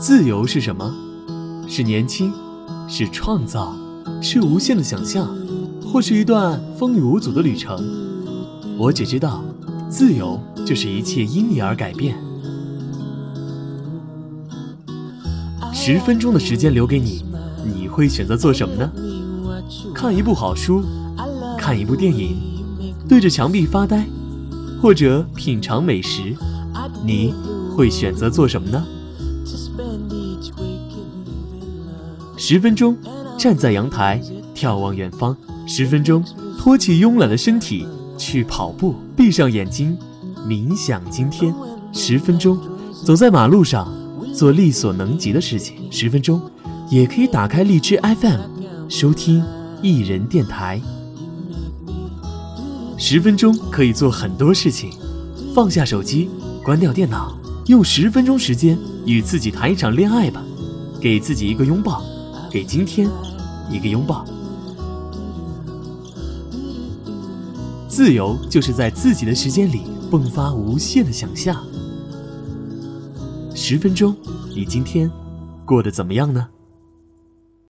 自由是什么？是年轻，是创造，是无限的想象，或是一段风雨无阻的旅程。我只知道，自由就是一切因你而改变。十分钟的时间留给你，你会选择做什么呢？看一部好书，看一部电影，对着墙壁发呆，或者品尝美食，你会选择做什么呢？十分钟，站在阳台眺望远方；十分钟，托起慵懒的身体去跑步；闭上眼睛，冥想今天；十分钟，走在马路上做力所能及的事情；十分钟，也可以打开荔枝 FM，收听艺人电台。十分钟可以做很多事情，放下手机，关掉电脑，用十分钟时间与自己谈一场恋爱吧，给自己一个拥抱。给今天一个拥抱。自由就是在自己的时间里迸发无限的想象。十分钟，你今天过得怎么样呢？